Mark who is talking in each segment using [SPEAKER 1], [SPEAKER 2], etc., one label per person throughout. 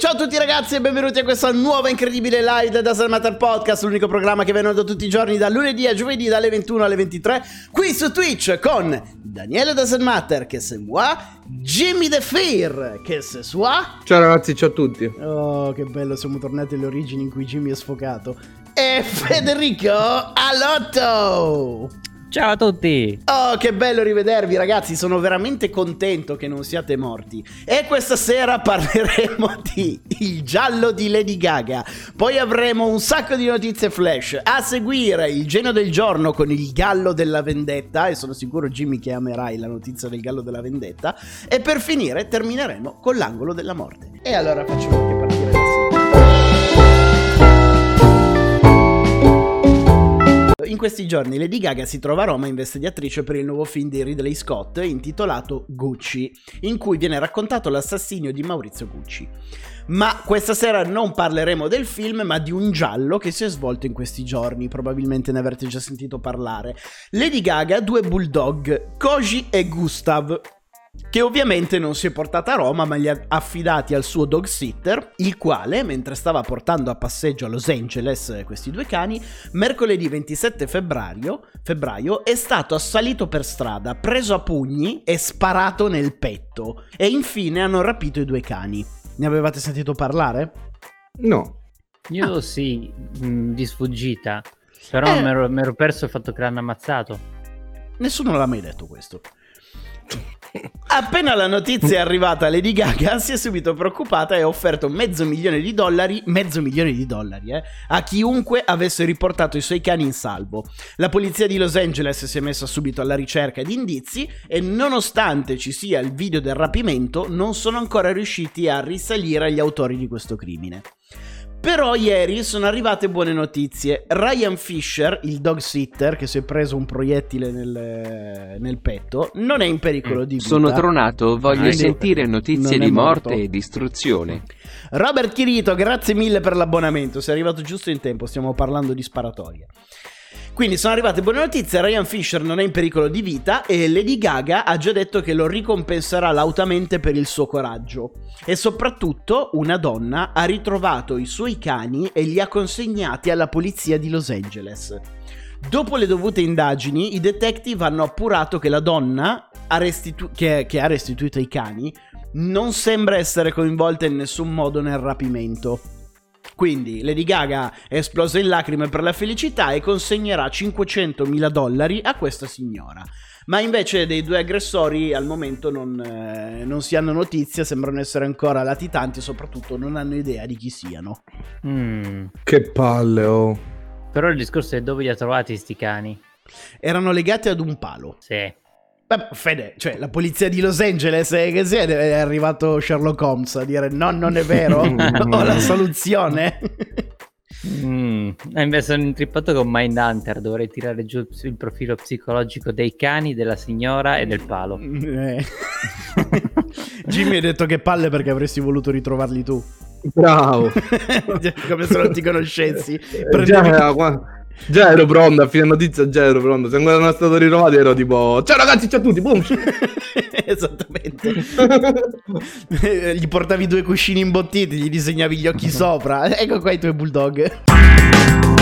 [SPEAKER 1] ciao a tutti ragazzi e benvenuti a questa nuova incredibile live del Doesn't Matter Podcast, l'unico programma che viene da tutti i giorni da lunedì a giovedì dalle 21 alle 23 qui su Twitch con Daniele Doesn't Matter che se moi, Jimmy The Fear che se sua.
[SPEAKER 2] Ciao ragazzi, ciao a tutti.
[SPEAKER 1] Oh che bello, siamo tornati alle origini in cui Jimmy è sfocato. E Federico Alotto.
[SPEAKER 3] Ciao a tutti!
[SPEAKER 1] Oh, che bello rivedervi ragazzi, sono veramente contento che non siate morti. E questa sera parleremo di Il giallo di Lady Gaga. Poi avremo un sacco di notizie flash. A seguire il genio del giorno con il gallo della vendetta. E sono sicuro Jimmy che amerai la notizia del gallo della vendetta. E per finire termineremo con l'angolo della morte. E allora facciamo anche In questi giorni Lady Gaga si trova a Roma in veste di attrice per il nuovo film di Ridley Scott intitolato Gucci, in cui viene raccontato l'assassinio di Maurizio Gucci. Ma questa sera non parleremo del film, ma di un giallo che si è svolto in questi giorni, probabilmente ne avrete già sentito parlare. Lady Gaga due bulldog, Koji e Gustav, che ovviamente non si è portata a Roma ma li ha affidati al suo dog sitter, il quale, mentre stava portando a passeggio a Los Angeles questi due cani, mercoledì 27 febbraio, febbraio è stato assalito per strada, preso a pugni e sparato nel petto. E infine hanno rapito i due cani. Ne avevate sentito parlare?
[SPEAKER 2] No.
[SPEAKER 3] Io sì, mh, di sfuggita. Però
[SPEAKER 1] Eh.
[SPEAKER 3] mi ero perso il fatto che l'hanno ammazzato.
[SPEAKER 1] Nessuno l'ha mai detto questo. Appena la notizia è arrivata, Lady Gaga si è subito preoccupata e ha offerto mezzo milione di dollari, mezzo milione di dollari, eh, a chiunque avesse riportato i suoi cani in salvo. La polizia di Los Angeles si è messa subito alla ricerca di indizi e nonostante ci sia il video del rapimento, non sono ancora riusciti a risalire agli autori di questo crimine. Però ieri sono arrivate buone notizie. Ryan Fisher, il dog sitter che si è preso un proiettile nel, nel petto, non è in pericolo di vita.
[SPEAKER 4] Sono tronato, voglio
[SPEAKER 1] Quindi
[SPEAKER 4] sentire notizie di
[SPEAKER 1] morto.
[SPEAKER 4] morte e distruzione.
[SPEAKER 1] Robert Chirito, grazie mille per l'abbonamento. Sei arrivato giusto in tempo. Stiamo parlando di sparatorie. Quindi sono arrivate buone notizie. Ryan Fisher non è in pericolo di vita e Lady Gaga ha già detto che lo ricompenserà lautamente per il suo coraggio. E soprattutto una donna ha ritrovato i suoi cani e li ha consegnati alla polizia di Los Angeles. Dopo le dovute indagini, i detective hanno appurato che la donna ha restitu- che, che ha restituito i cani non sembra essere coinvolta in nessun modo nel rapimento. Quindi Lady Gaga è esplosa in lacrime per la felicità e consegnerà 500.000 dollari a questa signora. Ma invece dei due aggressori al momento non, eh, non si hanno notizia, sembrano essere ancora latitanti e soprattutto non hanno idea di chi siano.
[SPEAKER 3] Mm.
[SPEAKER 2] Che palle, oh.
[SPEAKER 3] Però il discorso è dove li ha trovati sti cani.
[SPEAKER 1] Erano legati ad un palo.
[SPEAKER 3] Sì.
[SPEAKER 1] Beh, Fede, cioè la polizia di Los Angeles eh, che sia, è arrivato Sherlock Holmes a dire no, non è vero, ho la soluzione.
[SPEAKER 3] Mm. E invece sono intrippato con Mindhunter. Dovrei tirare giù il profilo psicologico dei cani, della signora e del palo.
[SPEAKER 1] Eh. Jimmy ha detto che palle perché avresti voluto ritrovarli tu.
[SPEAKER 2] Bravo.
[SPEAKER 1] Come se non ti conoscessi.
[SPEAKER 2] Eh,
[SPEAKER 1] Prendevi-
[SPEAKER 2] Già, qua- già ero pronto, a fine notizia già ero pronto. Se ancora non è stato ritrovato ero tipo... Ciao ragazzi, ciao a tutti, boom.
[SPEAKER 1] Esattamente. Gli portavi due cuscini imbottiti, gli disegnavi gli occhi sopra. Ecco qua i tuoi bulldog.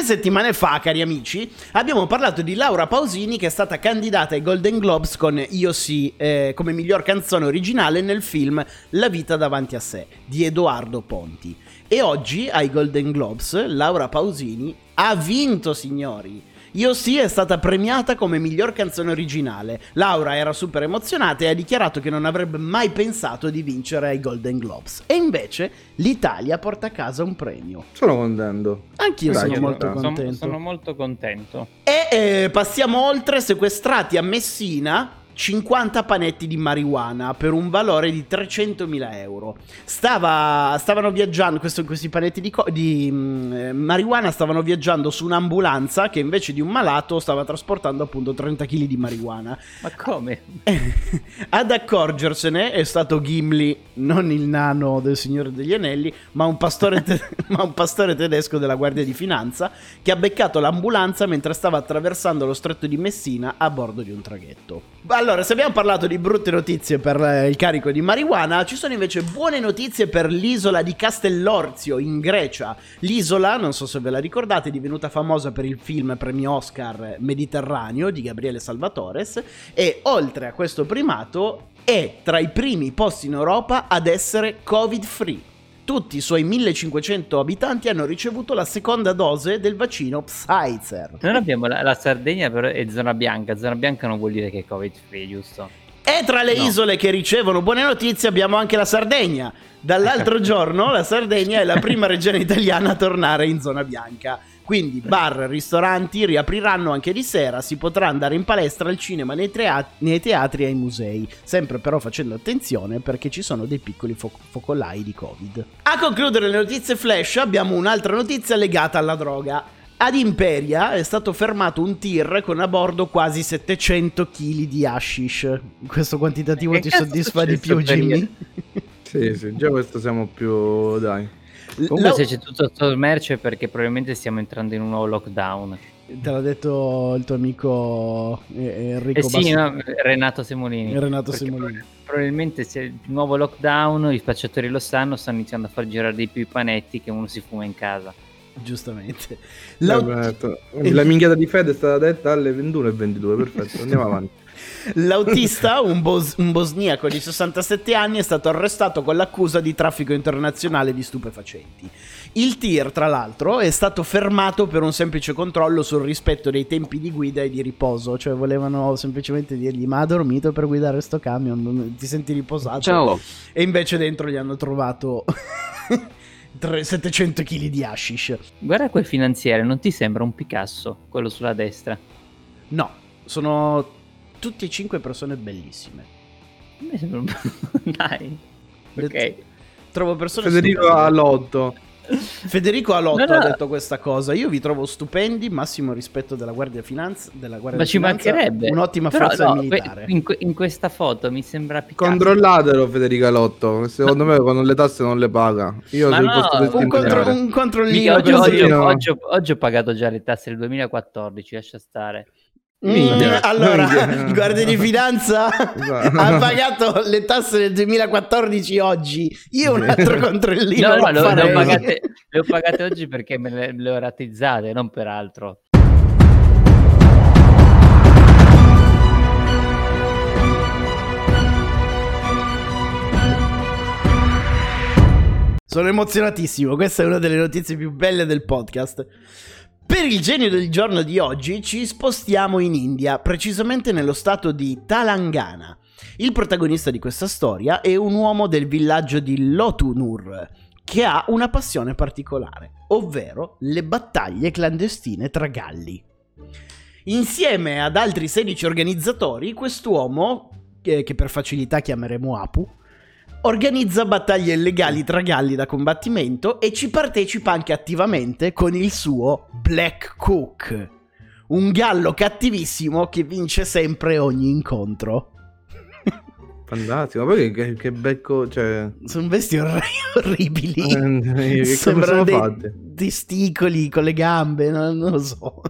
[SPEAKER 1] Due settimane fa, cari amici, abbiamo parlato di Laura Pausini che è stata candidata ai Golden Globes con Io sì eh, come miglior canzone originale nel film La vita davanti a sé di Edoardo Ponti. E oggi ai Golden Globes Laura Pausini ha vinto, signori. Io sì è stata premiata come miglior canzone originale. Laura era super emozionata e ha dichiarato che non avrebbe mai pensato di vincere ai Golden Globes. E invece l'Italia porta a casa un premio.
[SPEAKER 2] Sono contento.
[SPEAKER 1] Anch'io
[SPEAKER 2] Dai,
[SPEAKER 1] sono
[SPEAKER 2] che
[SPEAKER 1] molto
[SPEAKER 2] bravo.
[SPEAKER 3] Sono,
[SPEAKER 1] contento.
[SPEAKER 3] sono molto contento.
[SPEAKER 1] E eh, passiamo oltre, sequestrati a Messina 50 panetti di marijuana per un valore di 300.000 euro. Stava, stavano viaggiando, questo- questi panetti di, co- di mm, eh, marijuana stavano viaggiando su un'ambulanza che invece di un malato stava trasportando appunto 30 kg di marijuana.
[SPEAKER 3] Ma come?
[SPEAKER 1] Ad accorgersene è stato Gimli, non il nano del Signore degli Anelli, ma un, pastore te- ma un pastore tedesco della Guardia di Finanza che ha beccato l'ambulanza mentre stava attraversando lo stretto di Messina a bordo di un traghetto. Allora, se abbiamo parlato di brutte notizie per eh, il carico di marijuana, ci sono invece buone notizie per l'isola di Castellorzio in Grecia. L'isola, non so se ve la ricordate, è divenuta famosa per il film premio Oscar Mediterraneo di Gabriele Salvatores e oltre a questo primato è tra i primi posti in Europa ad essere covid free. Tutti i suoi 1500 abitanti hanno ricevuto la seconda dose del vaccino Pfizer.
[SPEAKER 3] Noi abbiamo la, la Sardegna però è zona bianca. Zona bianca non vuol dire che è covid free, giusto?
[SPEAKER 1] E tra le
[SPEAKER 3] No.
[SPEAKER 1] isole che ricevono buone notizie abbiamo anche la Sardegna. Dall'altro giorno la Sardegna è la prima regione italiana a tornare in zona bianca. Quindi bar, ristoranti riapriranno anche di sera, si potrà andare in palestra, al cinema, nei, trea- nei teatri e ai musei. Sempre però facendo attenzione perché ci sono dei piccoli fo- focolai di Covid. A concludere le notizie flash abbiamo un'altra notizia legata alla droga. Ad Imperia è stato fermato un tir con a bordo quasi 700 kg di hashish. Questo quantitativo
[SPEAKER 3] Che
[SPEAKER 1] ti soddisfa di più, Jimmy?
[SPEAKER 2] Sì, sì, già questo siamo più... dai.
[SPEAKER 3] Comunque
[SPEAKER 1] La-
[SPEAKER 3] se c'è tutto sto merce è perché probabilmente stiamo entrando in un nuovo lockdown.
[SPEAKER 1] Te l'ha detto il tuo amico eh, Enrico
[SPEAKER 3] Eh sì, no, Renato Semolini.
[SPEAKER 1] Renato Semolini.
[SPEAKER 3] pro- Probabilmente se il nuovo lockdown, i spacciatori lo sanno, stanno iniziando a far girare di più i panetti che uno si fuma in casa.
[SPEAKER 1] Giustamente.
[SPEAKER 2] Eh,
[SPEAKER 1] La-
[SPEAKER 2] perfetto. La minchiata di Fede è stata detta alle 21.22, perfetto, andiamo avanti.
[SPEAKER 1] L'autista, un, bos- un bosniaco di 67 anni, è stato arrestato con l'accusa di traffico internazionale di stupefacenti. Il tir, tra l'altro, è stato fermato per un semplice controllo sul rispetto dei tempi di guida e di riposo. Cioè, volevano semplicemente dirgli: Ma ha dormito per guidare sto camion? Ti senti riposato?
[SPEAKER 4] Ciao.
[SPEAKER 1] E invece dentro gli hanno trovato tre- 700 kg di hashish.
[SPEAKER 3] Guarda quel finanziere, non ti sembra un Picasso, quello sulla destra?
[SPEAKER 1] No, sono tutte e cinque persone bellissime.
[SPEAKER 3] A me sembra un Dai. Ok.
[SPEAKER 1] Trovo persone
[SPEAKER 2] Federico
[SPEAKER 1] stupende.
[SPEAKER 2] Alotto.
[SPEAKER 1] Federico Alotto
[SPEAKER 3] No, no.
[SPEAKER 1] ha detto questa cosa. Io vi trovo stupendi, massimo rispetto della Guardia Finanza. Della Guardia
[SPEAKER 3] Ma ci
[SPEAKER 1] Finanza,
[SPEAKER 3] mancherebbe.
[SPEAKER 1] Un'ottima
[SPEAKER 3] Però
[SPEAKER 1] forza
[SPEAKER 3] no,
[SPEAKER 1] militare.
[SPEAKER 3] in, in questa foto mi sembra Picasso.
[SPEAKER 2] Controllatelo Federico Alotto, secondo me quando le tasse non le paga. Io
[SPEAKER 3] Ma no,
[SPEAKER 1] un, contro- un controllino
[SPEAKER 3] Mica, oggi, oggi- oggi ho, oggi ho pagato già le tasse del 2014, lascia stare.
[SPEAKER 1] Mm,
[SPEAKER 2] Minchia.
[SPEAKER 1] allora,
[SPEAKER 2] Minchia.
[SPEAKER 1] il Guardia di Finanza ha pagato le tasse del 2014 oggi. Io un altro controllino
[SPEAKER 3] No, no, le ho- le,
[SPEAKER 1] farei.
[SPEAKER 3] ho pagate, le ho pagate oggi perché me le, le ho rateizzate, non per altro.
[SPEAKER 1] Sono emozionatissimo, questa è una delle notizie più belle del podcast. Per il genio del giorno di oggi ci spostiamo in India, precisamente nello stato di Telangana. Il protagonista di questa storia è un uomo del villaggio di Lotunur, che ha una passione particolare, ovvero le battaglie clandestine tra galli. Insieme ad altri 16 organizzatori, quest'uomo, che che per facilità chiameremo Apu, organizza battaglie illegali tra galli da combattimento e ci partecipa anche attivamente con il suo Black Cook, un gallo cattivissimo che vince sempre ogni incontro.
[SPEAKER 2] Fantastico, ma poi che, che becco, cioè...
[SPEAKER 1] Sono bestie orri- orribili.
[SPEAKER 2] Eh, come
[SPEAKER 1] Sembrano dei
[SPEAKER 2] fatte?
[SPEAKER 1] testicoli con le gambe, non, non lo so.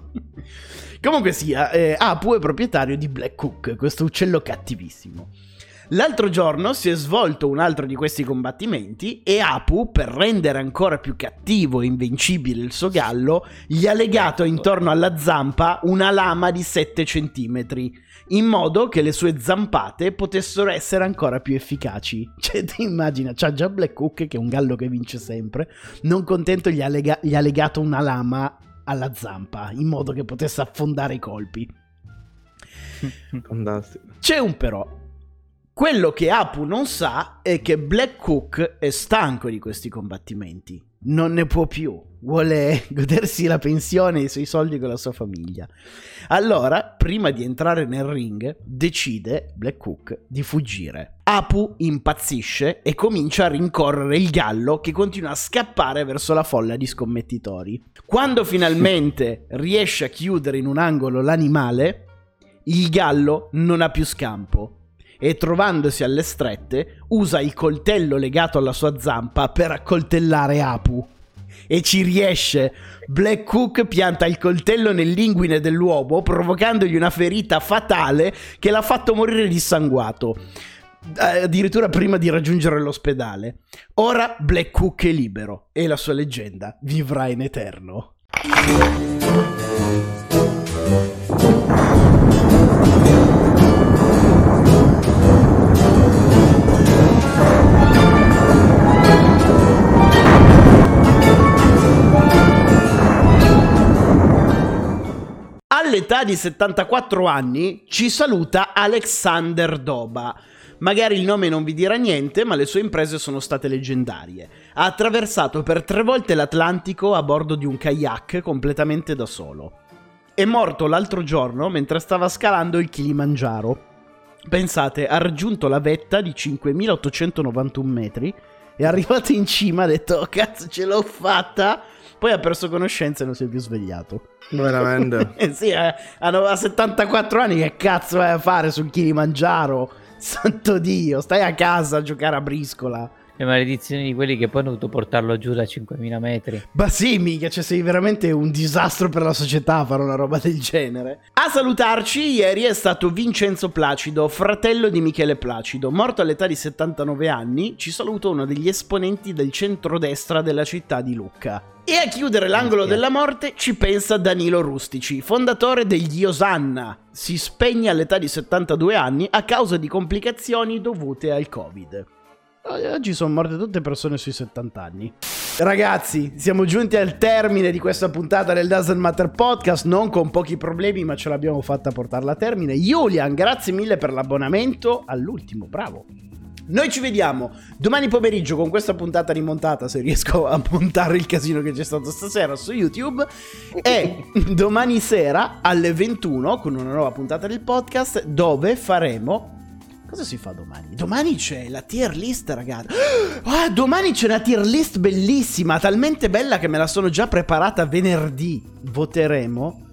[SPEAKER 1] Comunque sia, eh, Apu è proprietario di Black Cook, questo uccello cattivissimo. L'altro giorno si è svolto un altro di questi combattimenti e Apu, per rendere ancora più cattivo e invincibile il suo gallo, gli ha legato intorno alla zampa una lama di 7 centimetri, in modo che le sue zampate potessero essere ancora più efficaci. Cioè, ti immagina, c'ha già Black Cook, che è un gallo che vince sempre, non contento gli ha, lega- gli ha legato una lama alla zampa, in modo che potesse affondare i colpi.
[SPEAKER 2] Fantastico.
[SPEAKER 1] C'è un però. Quello che Apu non sa è che Black Cook è stanco di questi combattimenti. Non ne può più. Vuole godersi la pensione e i suoi soldi con la sua famiglia. Allora, prima di entrare nel ring, decide Black Cook di fuggire. Apu impazzisce e comincia a rincorrere il gallo che continua a scappare verso la folla di scommettitori. Quando finalmente riesce a chiudere in un angolo l'animale, il gallo non ha più scampo e trovandosi alle strette usa il coltello legato alla sua zampa per accoltellare Apu. E ci riesce. Black Cook pianta il coltello nell'inguine dell'uomo, provocandogli una ferita fatale che l'ha fatto morire dissanguato. Eh, Addirittura prima di raggiungere l'ospedale. Ora Black Cook è libero e la sua leggenda vivrà in eterno. Di 74 anni ci saluta Alexander Doba. Magari il nome non vi dirà niente, ma le sue imprese sono state leggendarie. Ha attraversato per tre volte l'Atlantico a bordo di un kayak completamente da solo. È morto l'altro giorno mentre stava scalando il Kilimangiaro. Pensate, ha raggiunto la vetta di 5891 metri, è arrivato in cima, ha detto "Oh, cazzo ce l'ho fatta, poi ha perso conoscenza e non si è più svegliato.
[SPEAKER 2] Veramente.
[SPEAKER 1] Sì, eh, a 74 anni che cazzo vai a fare sul Kilimangiaro? Santo Dio, stai a casa a giocare a briscola.
[SPEAKER 3] Le maledizioni di quelli che poi hanno dovuto portarlo giù da 5.000 metri.
[SPEAKER 1] Ma sì, mica, cioè sei veramente un disastro per la società fare una roba del genere. A salutarci ieri è stato Vincenzo Placido, fratello di Michele Placido, morto all'età di 79 anni, ci saluta uno degli esponenti del centrodestra della città di Lucca. E a chiudere l'angolo della morte ci pensa Danilo Rustici, fondatore degli Osanna. Si spegne all'età di 72 anni a causa di complicazioni dovute al Covid. Oggi sono morte tutte persone sui 70 anni. Ragazzi, siamo giunti al termine di questa puntata del Doesn't Matter Podcast, non con pochi problemi, ma ce l'abbiamo fatta portarla a termine. Julian, grazie mille per l'abbonamento all'ultimo, bravo. Noi ci vediamo domani pomeriggio con questa puntata rimontata, se riesco a montare il casino che c'è stato stasera su YouTube. E domani sera alle 21 con una nuova puntata del podcast dove faremo... Cosa si fa domani? Domani c'è la tier list, ragazzi. Ah, domani c'è una tier list bellissima, talmente bella che me la sono già preparata venerdì. Voteremo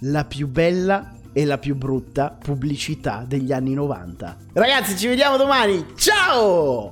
[SPEAKER 1] la più bella e la più brutta pubblicità degli anni 90. Ragazzi, ci vediamo domani. Ciao!